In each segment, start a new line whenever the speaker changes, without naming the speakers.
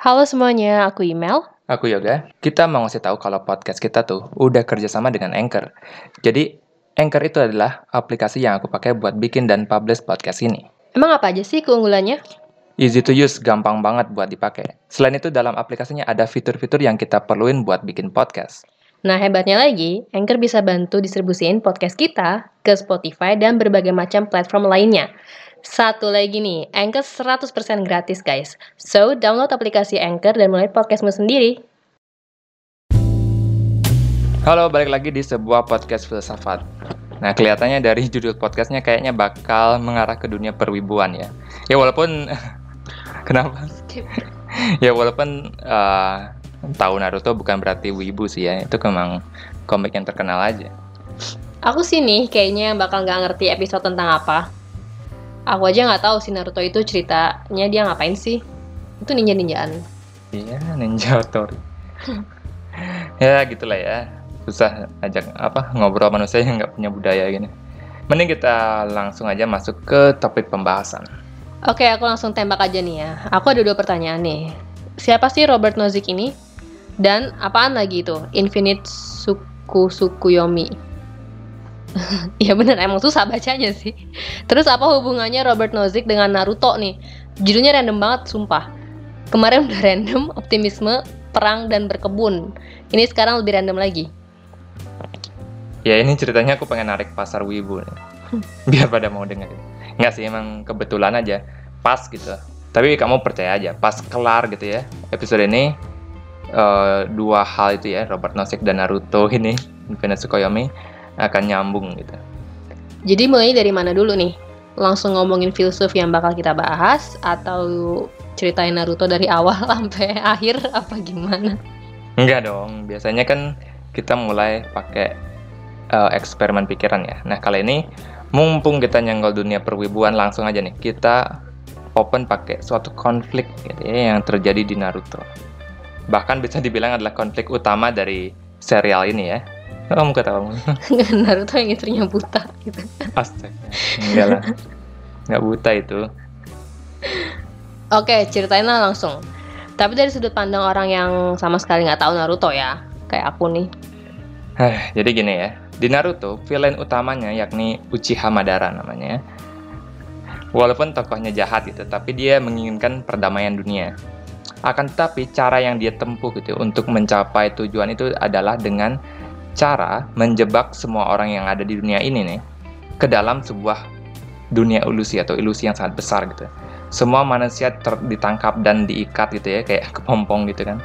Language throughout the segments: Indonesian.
Halo semuanya, aku Email.
Aku Yoga. Kita mau ngasih tahu kalau podcast kita tuh udah kerjasama dengan Anchor. Jadi, Anchor itu adalah aplikasi yang aku pakai buat bikin dan publish podcast ini.
Emang apa aja sih keunggulannya?
Easy to use, gampang banget buat dipakai. Selain itu, dalam aplikasinya ada fitur-fitur yang kita perluin buat bikin podcast.
Nah, hebatnya lagi, Anchor bisa bantu distribusiin podcast kita ke Spotify dan berbagai macam platform lainnya. Satu lagi nih, Anchor 100% gratis guys. So, download aplikasi Anchor dan mulai podcastmu sendiri.
Halo, balik lagi di sebuah podcast filsafat. Nah, kelihatannya dari judul podcastnya kayaknya bakal mengarah ke dunia perwibuan ya. Ya walaupun, kenapa? ya walaupun uh, tahu Naruto bukan berarti wibu sih ya. Itu memang komik yang terkenal aja.
Aku sih nih kayaknya bakal nggak ngerti episode tentang apa. Aku aja nggak tahu si Naruto itu ceritanya dia ngapain sih. Itu ninja-ninjaan.
Iya, ninja Tori. ya gitulah ya. Susah ajak apa ngobrol manusia yang nggak punya budaya gini. Mending kita langsung aja masuk ke topik pembahasan.
Oke, aku langsung tembak aja nih ya. Aku ada dua pertanyaan nih. Siapa sih Robert Nozick ini? Dan apaan lagi itu? Infinite Suku Sukuyomi. ya bener, emang susah bacanya sih. Terus apa hubungannya Robert Nozick dengan Naruto nih? Judulnya random banget, sumpah. Kemarin udah random, optimisme, perang, dan berkebun. Ini sekarang lebih random lagi.
Ya ini ceritanya aku pengen narik pasar wibu nih. Biar pada mau dengerin. Nggak sih, emang kebetulan aja. Pas gitu. Tapi kamu percaya aja, pas kelar gitu ya. Episode ini, uh, dua hal itu ya, Robert Nozick dan Naruto ini, Infinite Tsukuyomi, akan nyambung gitu.
Jadi mulai dari mana dulu nih? Langsung ngomongin filsuf yang bakal kita bahas atau ceritain Naruto dari awal sampai akhir apa gimana?
Enggak dong, biasanya kan kita mulai pakai uh, eksperimen pikiran ya. Nah kali ini mumpung kita nyenggol dunia perwibuan langsung aja nih kita open pakai suatu konflik gitu ya, yang terjadi di Naruto. Bahkan bisa dibilang adalah konflik utama dari serial ini ya. Kamu ketawa
Naruto yang istrinya buta gitu.
Astaga. Enggak lah. Enggak buta itu.
Oke, ceritain lah langsung. Tapi dari sudut pandang orang yang sama sekali nggak tahu Naruto ya, kayak aku nih.
Heh, jadi gini ya, di Naruto, villain utamanya yakni Uchiha Madara namanya. Walaupun tokohnya jahat gitu, tapi dia menginginkan perdamaian dunia. Akan tetapi cara yang dia tempuh gitu untuk mencapai tujuan itu adalah dengan cara menjebak semua orang yang ada di dunia ini nih ke dalam sebuah dunia ilusi atau ilusi yang sangat besar gitu. Semua manusia ter- ditangkap dan diikat gitu ya kayak kepompong gitu kan.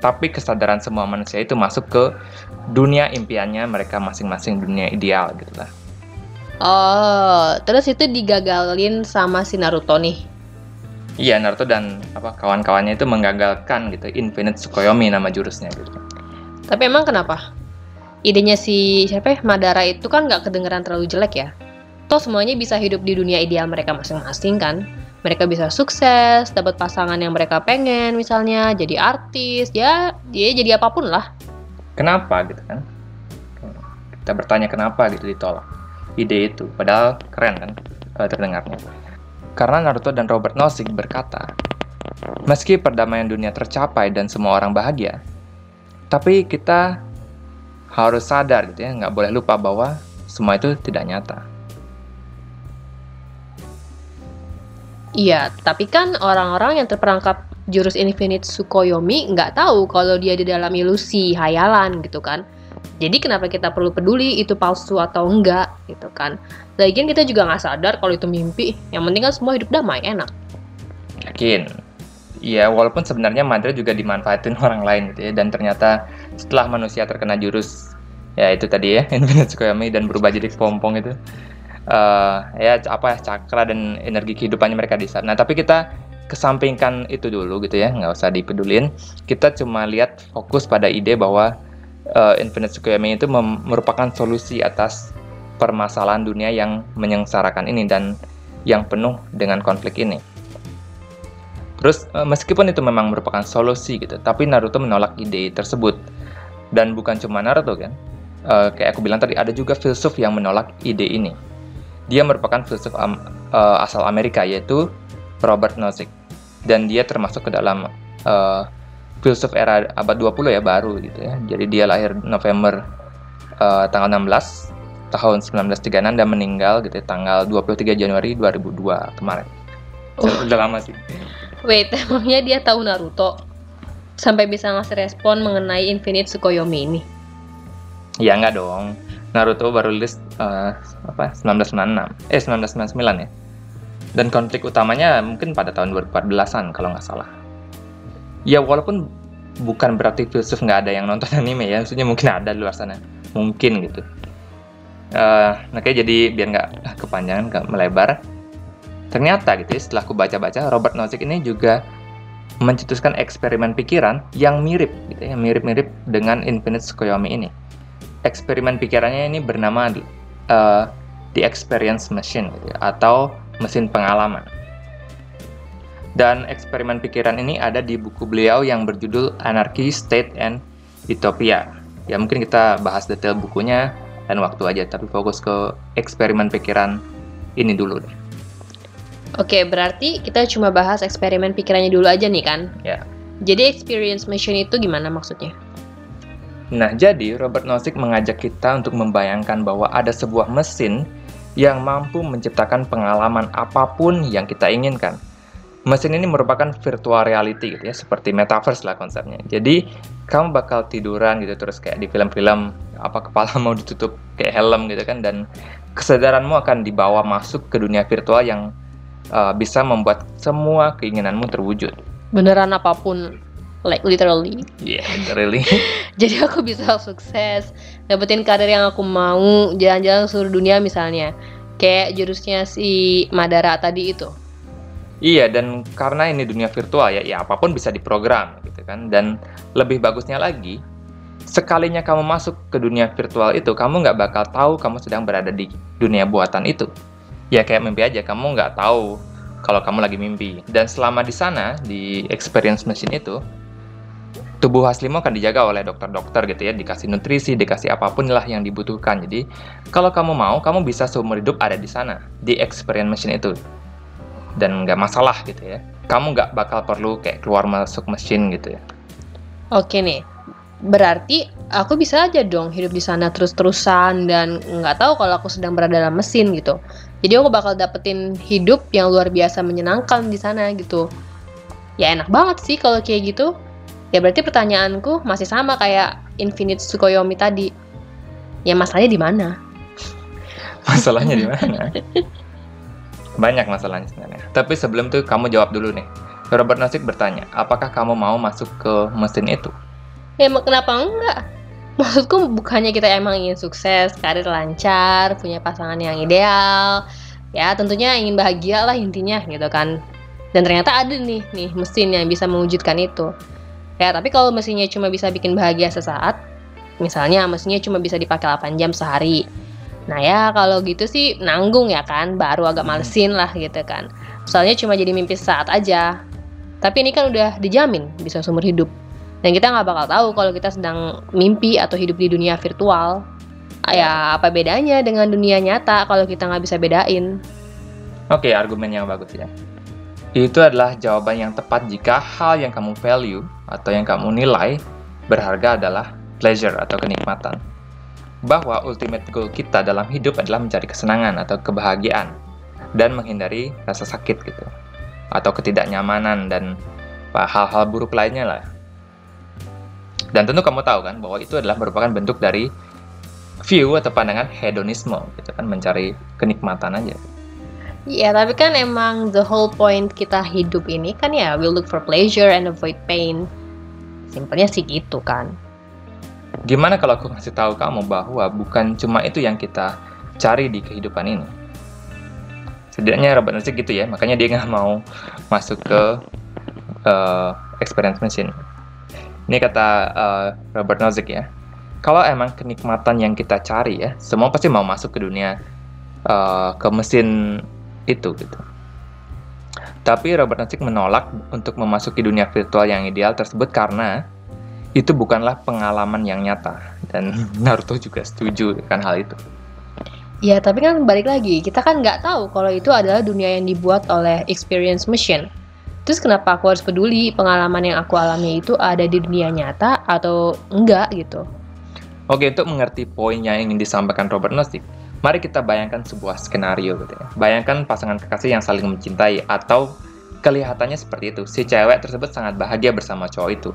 Tapi kesadaran semua manusia itu masuk ke dunia impiannya mereka masing-masing dunia ideal gitu lah.
Oh, terus itu digagalin sama si Naruto nih.
Iya, Naruto dan apa kawan-kawannya itu menggagalkan gitu Infinite Tsukuyomi nama jurusnya gitu.
Tapi emang kenapa? Idenya si siapa ya? Madara itu kan nggak kedengeran terlalu jelek ya. Toh semuanya bisa hidup di dunia ideal mereka masing-masing kan. Mereka bisa sukses, dapat pasangan yang mereka pengen misalnya, jadi artis, ya dia jadi apa pun lah.
Kenapa gitu kan? Kita bertanya kenapa gitu ditolak ide itu, padahal keren kan terdengarnya. Karena Naruto dan Robert Nozick berkata, meski perdamaian dunia tercapai dan semua orang bahagia, tapi kita harus sadar gitu ya, nggak boleh lupa bahwa semua itu tidak nyata.
Iya, tapi kan orang-orang yang terperangkap jurus Infinite Tsukuyomi nggak tahu kalau dia di dalam ilusi, hayalan gitu kan. Jadi kenapa kita perlu peduli itu palsu atau enggak gitu kan. Lagian kita juga nggak sadar kalau itu mimpi. Yang penting kan semua hidup damai, enak.
Yakin. Iya, walaupun sebenarnya Madara juga dimanfaatin orang lain gitu ya. Dan ternyata setelah manusia terkena jurus, ya itu tadi ya, Infinite Tsukuyomi dan berubah jadi pompong itu. Uh, ya apa ya cakra dan energi kehidupannya mereka di sana. Nah tapi kita kesampingkan itu dulu gitu ya, nggak usah dipedulin. Kita cuma lihat fokus pada ide bahwa uh, Infinite Tsukuyomi itu merupakan solusi atas permasalahan dunia yang menyengsarakan ini dan yang penuh dengan konflik ini. Terus uh, meskipun itu memang merupakan solusi gitu, tapi Naruto menolak ide tersebut. Dan bukan cuma Naruto kan, uh, kayak aku bilang tadi ada juga filsuf yang menolak ide ini. Dia merupakan filsuf um, uh, asal Amerika yaitu Robert Nozick dan dia termasuk ke dalam uh, filsuf era abad 20 ya baru gitu ya. Jadi dia lahir November uh, tanggal 16 tahun 1936 dan meninggal gitu ya, tanggal 23 Januari 2002 kemarin. Oh. Udah lama sih.
Wait, emangnya dia tahu Naruto? Sampai bisa ngasih respon mengenai Infinite Tsukuyomi ini?
Ya enggak dong. Naruto baru rilis uh, apa 1996 eh 1999 ya. Dan konflik utamanya mungkin pada tahun 2014-an kalau nggak salah. Ya walaupun bukan berarti filsuf nggak ada yang nonton anime ya, maksudnya mungkin ada di luar sana, mungkin gitu. Uh, nah kayak jadi biar nggak kepanjangan, nggak melebar. Ternyata gitu ya, setelah aku baca-baca, Robert Nozick ini juga mencetuskan eksperimen pikiran yang mirip gitu ya, mirip-mirip dengan Infinite Tsukuyomi ini eksperimen pikirannya ini bernama uh, The Experience Machine gitu ya, atau mesin pengalaman. Dan eksperimen pikiran ini ada di buku beliau yang berjudul Anarchy, State, and Utopia. Ya mungkin kita bahas detail bukunya dan waktu aja, tapi fokus ke eksperimen pikiran ini dulu deh.
Oke, berarti kita cuma bahas eksperimen pikirannya dulu aja nih kan?
Ya.
Jadi experience machine itu gimana maksudnya?
Nah, jadi Robert Nozick mengajak kita untuk membayangkan bahwa ada sebuah mesin yang mampu menciptakan pengalaman apa pun yang kita inginkan. Mesin ini merupakan virtual reality gitu ya, seperti metaverse lah konsepnya. Jadi, kamu bakal tiduran gitu terus kayak di film-film apa kepala mau ditutup kayak helm gitu kan dan kesadaranmu akan dibawa masuk ke dunia virtual yang uh, bisa membuat semua keinginanmu terwujud.
Beneran apa pun like literally.
Yeah, literally.
Jadi aku bisa sukses, dapetin karir yang aku mau, jalan-jalan seluruh dunia misalnya. Kayak jurusnya si Madara tadi itu.
Iya, dan karena ini dunia virtual ya, ya apa pun bisa diprogram gitu kan. Dan lebih bagusnya lagi, sekalinya kamu masuk ke dunia virtual itu, kamu nggak bakal tahu kamu sedang berada di dunia buatan itu. Ya kayak mimpi aja, kamu nggak tahu kalau kamu lagi mimpi. Dan selama di sana, di experience machine itu, tubuh aslimu akan dijaga oleh dokter-dokter gitu ya, dikasih nutrisi, dikasih apa pun lah yang dibutuhkan. Jadi, kalau kamu mau, kamu bisa seumur hidup ada di sana, di experience machine itu. Dan nggak masalah gitu ya. Kamu nggak bakal perlu kayak keluar masuk mesin gitu ya.
Oke nih, berarti aku bisa aja dong hidup di sana terus-terusan dan nggak tahu kalau aku sedang berada dalam mesin gitu. Jadi aku bakal dapetin hidup yang luar biasa menyenangkan di sana gitu. Ya enak banget sih kalau kayak gitu. Ya berarti pertanyaanku masih sama kayak Infinite Tsukuyomi tadi. Ya masalahnya di mana?
masalahnya di mana? Banyak masalahnya sebenarnya. Tapi sebelum itu kamu jawab dulu nih. Robert Nozick bertanya, apakah kamu mau masuk ke mesin itu?
Ya kenapa enggak? Maksudku bukannya kita emang ingin sukses, karir lancar, punya pasangan yang ideal, ya tentunya ingin bahagia lah intinya gitu kan. Dan ternyata ada nih nih mesin yang bisa mewujudkan itu. Ya, tapi kalau mesinnya cuma bisa bikin bahagia sesaat, misalnya mesinnya cuma bisa dipakai 8 jam sehari. Nah ya kalau gitu sih nanggung ya kan, baru agak malesin lah gitu kan. Soalnya cuma jadi mimpi sesaat aja. Tapi ini kan udah dijamin bisa seumur hidup. Dan kita nggak bakal tahu kalau kita sedang mimpi atau hidup di dunia virtual. Ya apa bedanya dengan dunia nyata kalau kita nggak bisa bedain?
Oke, argumen yang bagus ya. Itu adalah jawaban yang tepat jika hal yang kamu value atau yang kamu nilai berharga adalah pleasure atau kenikmatan. Bahwa ultimate goal kita dalam hidup adalah mencari kesenangan atau kebahagiaan dan menghindari rasa sakit gitu. Atau ketidaknyamanan dan hal-hal buruk lainnya lah. Dan tentu kamu tahu kan bahwa itu adalah merupakan bentuk dari view atau pandangan hedonisme gitu kan mencari kenikmatan aja.
Iya, tapi kan emang the whole point kita hidup ini kan ya we look for pleasure and avoid pain. Simpelnya sih gitu kan.
Gimana kalau aku ngasih tahu kamu bahwa bukan cuma itu yang kita cari di kehidupan ini. Setidaknya Robert Nozick gitu ya, makanya dia nggak mau masuk ke uh, experience machine. Ini kata uh, Robert Nozick ya. Kalau emang kenikmatan yang kita cari ya, semua pasti mau masuk ke dunia uh, ke mesin itu gitu. Tapi Robert Nozick menolak untuk memasuki dunia virtual yang ideal tersebut karena itu bukanlah pengalaman yang nyata dan Naruto juga setuju dengan hal itu.
Ya tapi kan balik lagi kita kan nggak tahu kalau itu adalah dunia yang dibuat oleh experience machine. Terus kenapa aku harus peduli pengalaman yang aku alami itu ada di dunia nyata atau enggak gitu?
Oke, untuk mengerti poin yang ingin disampaikan Robert Nozick, mari kita bayangkan sebuah skenario gitu ya. Bayangkan pasangan kekasih yang saling mencintai atau kelihatannya seperti itu. Si cewek tersebut sangat bahagia bersama cowok itu.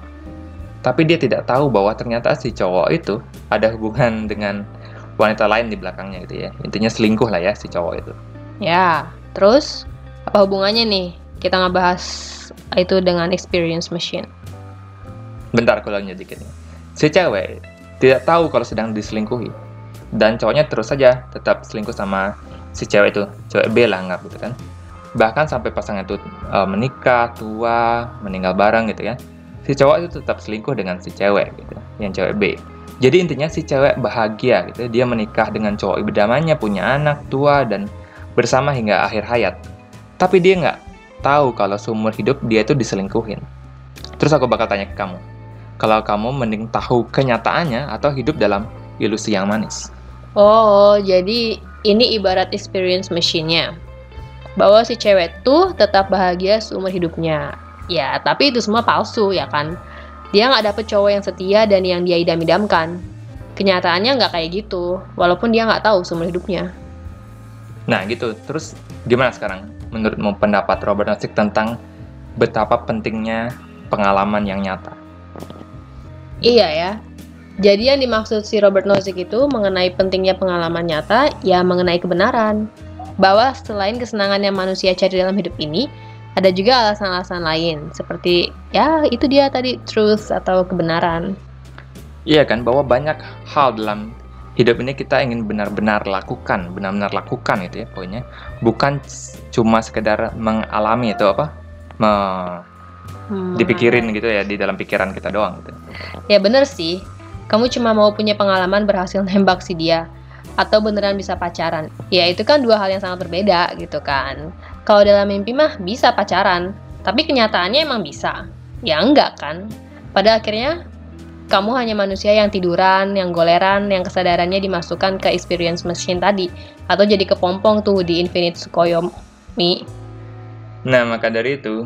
Tapi dia tidak tahu bahwa ternyata si cowok itu ada hubungan dengan wanita lain di belakangnya gitu ya. Intinya selingkuh lah ya si cowok itu.
Ya, terus apa hubungannya nih kita ngebahas itu dengan experience machine.
Bentar lanjut dikit. Si cewek tidak tahu kalau sedang diselingkuhi. Dan cowoknya terus saja tetap selingkuh sama si cewek itu. Cewek B lah anggap gitu kan. Bahkan sampai pasangan itu uh, menikah, tua, meninggal bareng gitu ya. Si cowok itu tetap selingkuh dengan si cewek gitu, yang cewek B. Jadi intinya si cewek bahagia gitu. Dia menikah dengan cowok idamannya, punya anak, tua, dan bersama hingga akhir hayat. Tapi dia nggak tahu kalau seumur hidup dia itu diselingkuhin. Terus aku bakal tanya ke kamu, kalau kamu mending tahu kenyataannya atau hidup dalam ilusi yang manis?
Oh, jadi ini ibarat experience machine-nya. Bahwa si cewek tuh tetap bahagia seumur hidupnya. Ya, tapi itu semua palsu ya kan? Dia nggak dapet cowok yang setia dan yang dia idam-idamkan. Kenyataannya nggak kayak gitu, walaupun dia nggak tahu seumur hidupnya.
Nah gitu, terus gimana sekarang menurutmu pendapat Robert Nozick tentang betapa pentingnya pengalaman yang nyata?
Iya ya, jadi yang dimaksud si Robert Nozick itu mengenai pentingnya pengalaman nyata, ya mengenai kebenaran. Bahwa selain kesenangan yang manusia cari dalam hidup ini, ada juga alasan-alasan lain, seperti ya itu dia tadi truth atau kebenaran.
Iya kan, bahwa banyak hal dalam hidup ini kita ingin benar-benar lakukan, benar-benar lakukan itu ya poinnya. Bukan cuma sekedar mengalami itu apa? Me hmm. dipikirin gitu ya di dalam pikiran kita doang gitu.
Ya bener sih. Kamu cuma mau punya pengalaman berhasil nembak si dia atau beneran bisa pacaran. Ya itu kan dua hal yang sangat berbeda gitu kan. Kalau dalam mimpi mah bisa pacaran, tapi kenyataannya emang bisa. Ya enggak kan? Pada akhirnya kamu hanya manusia yang tiduran, yang goleran, yang kesadarannya dimasukkan ke experience machine tadi, atau jadi kepompong tuh di Infinite Tsukuyomi.
Nah, maka dari itu,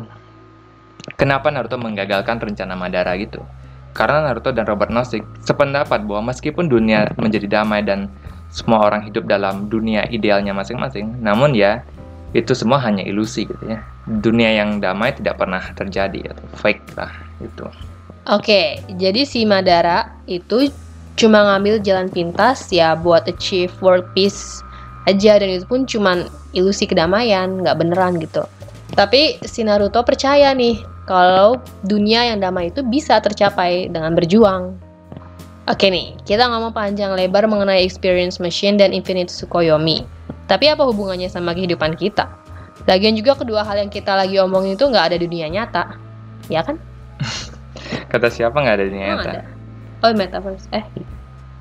kenapa Naruto menggagalkan rencana Madara gitu? Karena Naruto dan Robert Nozick sependapat bahwa meskipun dunia menjadi damai dan semua orang hidup dalam dunia idealnya masing-masing, namun ya itu semua hanya ilusi gitu ya. Dunia yang damai tidak pernah terjadi atau fake lah itu.
Oke, jadi si Madara itu cuma ngambil jalan pintas ya buat achieve world peace aja dan itu pun cuma ilusi kedamaian, nggak beneran gitu. Tapi si Naruto percaya nih kalau dunia yang damai itu bisa tercapai dengan berjuang. Oke nih, kita ngomong panjang lebar mengenai experience machine dan infinite Tsukuyomi. Tapi apa hubungannya sama kehidupan kita? Lagian juga kedua hal yang kita lagi omongin itu nggak ada di dunia nyata, ya kan?
Kata siapa nggak ada di dunia nyata?
Ada. Oh, metaverse. Eh.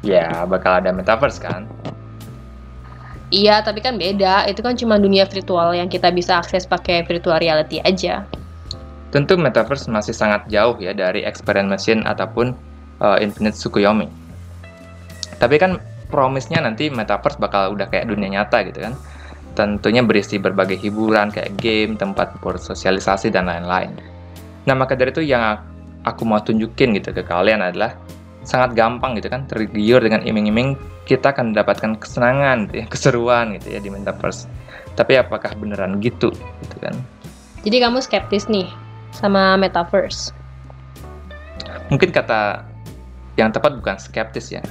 Ya, bakal ada metaverse kan?
Iya, tapi kan beda. Itu kan cuma dunia virtual yang kita bisa akses pakai virtual reality aja.
Tentu metaverse masih sangat jauh ya dari experience machine ataupun uh, infinite Tsukuyomi. Tapi kan promise-nya nanti metaverse bakal udah kayak dunia nyata gitu kan. Tentunya berisi berbagai hiburan kayak game, tempat bersosialisasi dan lain-lain. Nah, maka dari itu yang aku mau tunjukin gitu ke kalian adalah sangat gampang gitu kan tergiur dengan iming-iming kita akan mendapatkan kesenangan gitu ya, keseruan gitu ya di metaverse. Tapi apakah beneran gitu gitu kan?
Jadi kamu skeptis nih sama metaverse?
Mungkin kata yang tepat bukan skeptis ya.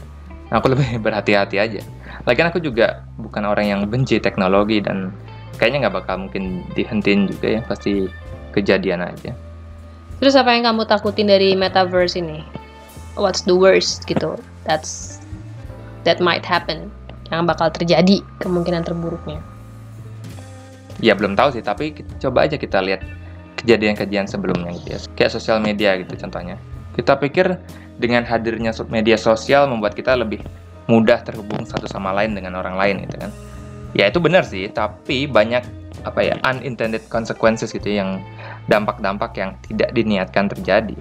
Aku lebih berhati-hati aja. Lagian aku juga bukan orang yang benci teknologi dan kayaknya nggak bakal mungkin dihentiin juga ya, pasti kejadian aja.
Terus apa yang kamu takutin dari metaverse ini? What's the worst gitu? That's that might happen. Yang bakal terjadi kemungkinan terburuknya.
Ya belum tahu sih, tapi coba aja kita lihat kejadian-kejadian sebelumnya gitu ya. Kayak sosial media gitu contohnya. Kita pikir dengan hadirnya media sosial membuat kita lebih mudah terhubung satu sama lain dengan orang lain gitu kan. Ya itu benar sih, tapi banyak apa ya unintended consequences gitu yang dampak-dampak yang tidak diniatkan terjadi.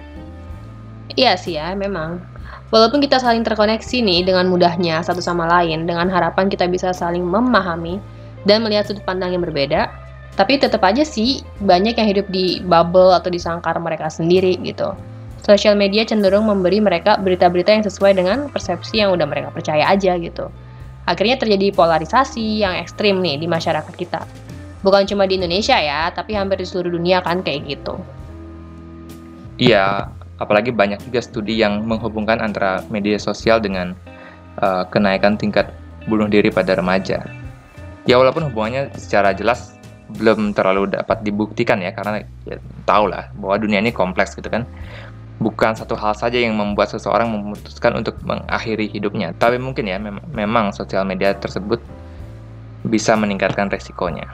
Iya sih ya, memang. Walaupun kita saling terkoneksi nih dengan mudahnya satu sama lain, dengan harapan kita bisa saling memahami dan melihat sudut pandang yang berbeda, Tapi tetap aja sih banyak yang hidup di bubble atau di sangkar mereka sendiri gitu. Sosial media cenderung memberi mereka berita-berita yang sesuai dengan persepsi yang udah mereka percaya aja gitu. Akhirnya terjadi polarisasi yang ekstrim nih di masyarakat kita. Bukan cuma di Indonesia ya, tapi hampir di seluruh dunia kan kayak gitu.
Iya, apalagi banyak juga studi yang menghubungkan antara media sosial dengan uh, kenaikan tingkat bunuh diri pada remaja. Ya walaupun hubungannya secara jelas belum terlalu dapat dibuktikan ya karena ya, tahu lah bahwa dunia ini kompleks gitu kan bukan satu hal saja yang membuat seseorang memutuskan untuk mengakhiri hidupnya tapi mungkin ya mem memang sosial media tersebut bisa meningkatkan resikonya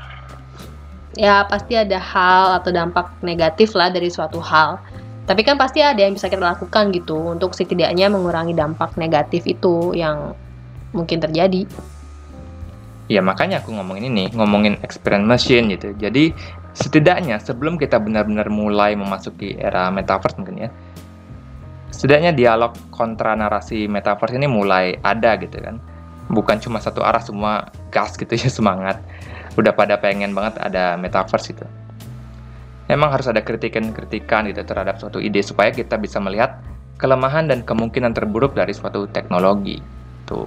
ya pasti ada hal atau dampak negatif lah dari suatu hal tapi kan pasti ada yang bisa kita lakukan gitu untuk setidaknya mengurangi dampak negatif itu yang mungkin terjadi
Ya makanya aku ngomongin ini, ngomongin experience machine gitu. Jadi setidaknya sebelum kita benar-benar mulai memasuki era metaverse mungkin ya, setidaknya dialog kontra narasi metaverse ini mulai ada gitu kan. Bukan cuma satu arah semua gas gitu ya semangat. Udah pada pengen banget ada metaverse itu. Memang harus ada kritikan-kritikan gitu terhadap suatu ide supaya kita bisa melihat kelemahan dan kemungkinan terburuk dari suatu teknologi. Tuh.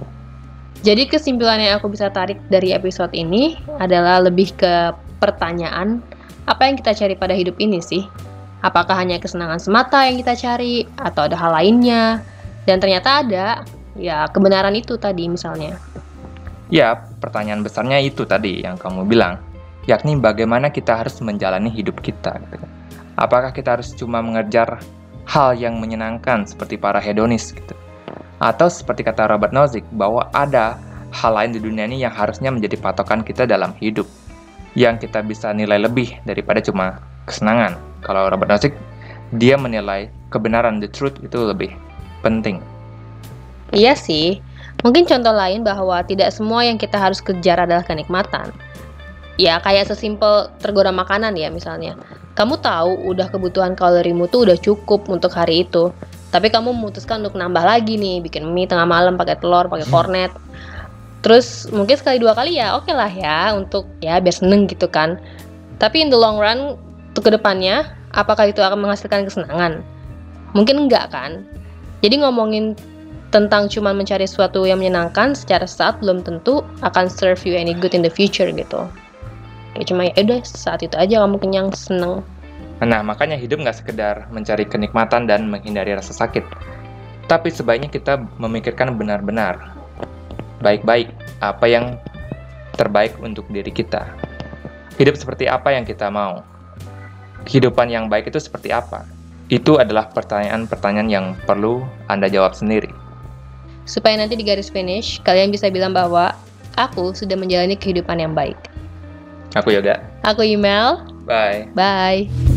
Jadi kesimpulan yang aku bisa tarik dari episode ini adalah lebih ke pertanyaan apa yang kita cari pada hidup ini sih? Apakah hanya kesenangan semata yang kita cari atau ada hal lainnya? Dan ternyata ada, ya kebenaran itu tadi misalnya.
Ya, pertanyaan besarnya itu tadi yang kamu bilang, yakni bagaimana kita harus menjalani hidup kita. Gitu. Kan. Apakah kita harus cuma mengejar hal yang menyenangkan seperti para hedonis gitu? Atau seperti kata Robert Nozick, bahwa ada hal lain di dunia ini yang harusnya menjadi patokan kita dalam hidup. Yang kita bisa nilai lebih daripada cuma kesenangan. Kalau Robert Nozick, dia menilai kebenaran, the truth itu lebih penting.
Iya sih, mungkin contoh lain bahwa tidak semua yang kita harus kejar adalah kenikmatan. Ya kayak sesimpel tergoda makanan ya misalnya. Kamu tahu udah kebutuhan kalorimu tuh udah cukup untuk hari itu. Tapi kamu memutuskan untuk nambah lagi nih bikin mie tengah malam pakai telur pakai kornet. Terus mungkin sekali dua kali ya oke okay lah ya untuk ya biar seneng gitu kan. Tapi in the long run untuk ke depannya apakah itu akan menghasilkan kesenangan? Mungkin enggak kan? Jadi ngomongin tentang cuma mencari sesuatu yang menyenangkan secara saat belum tentu akan serve you any good in the future gitu ya cuma ya udah saat itu aja kamu kenyang seneng
Nah, makanya hidup nggak sekedar mencari kenikmatan dan menghindari rasa sakit. Tapi sebaiknya kita memikirkan benar-benar, baik-baik apa yang terbaik untuk diri kita. Hidup seperti apa yang kita mau? Kehidupan yang baik itu seperti apa? Itu adalah pertanyaan-pertanyaan yang perlu Anda jawab sendiri.
Supaya nanti di garis finish, kalian bisa bilang bahwa aku sudah menjalani kehidupan yang baik.
Aku Yoga.
Aku Email.
Bye.
Bye.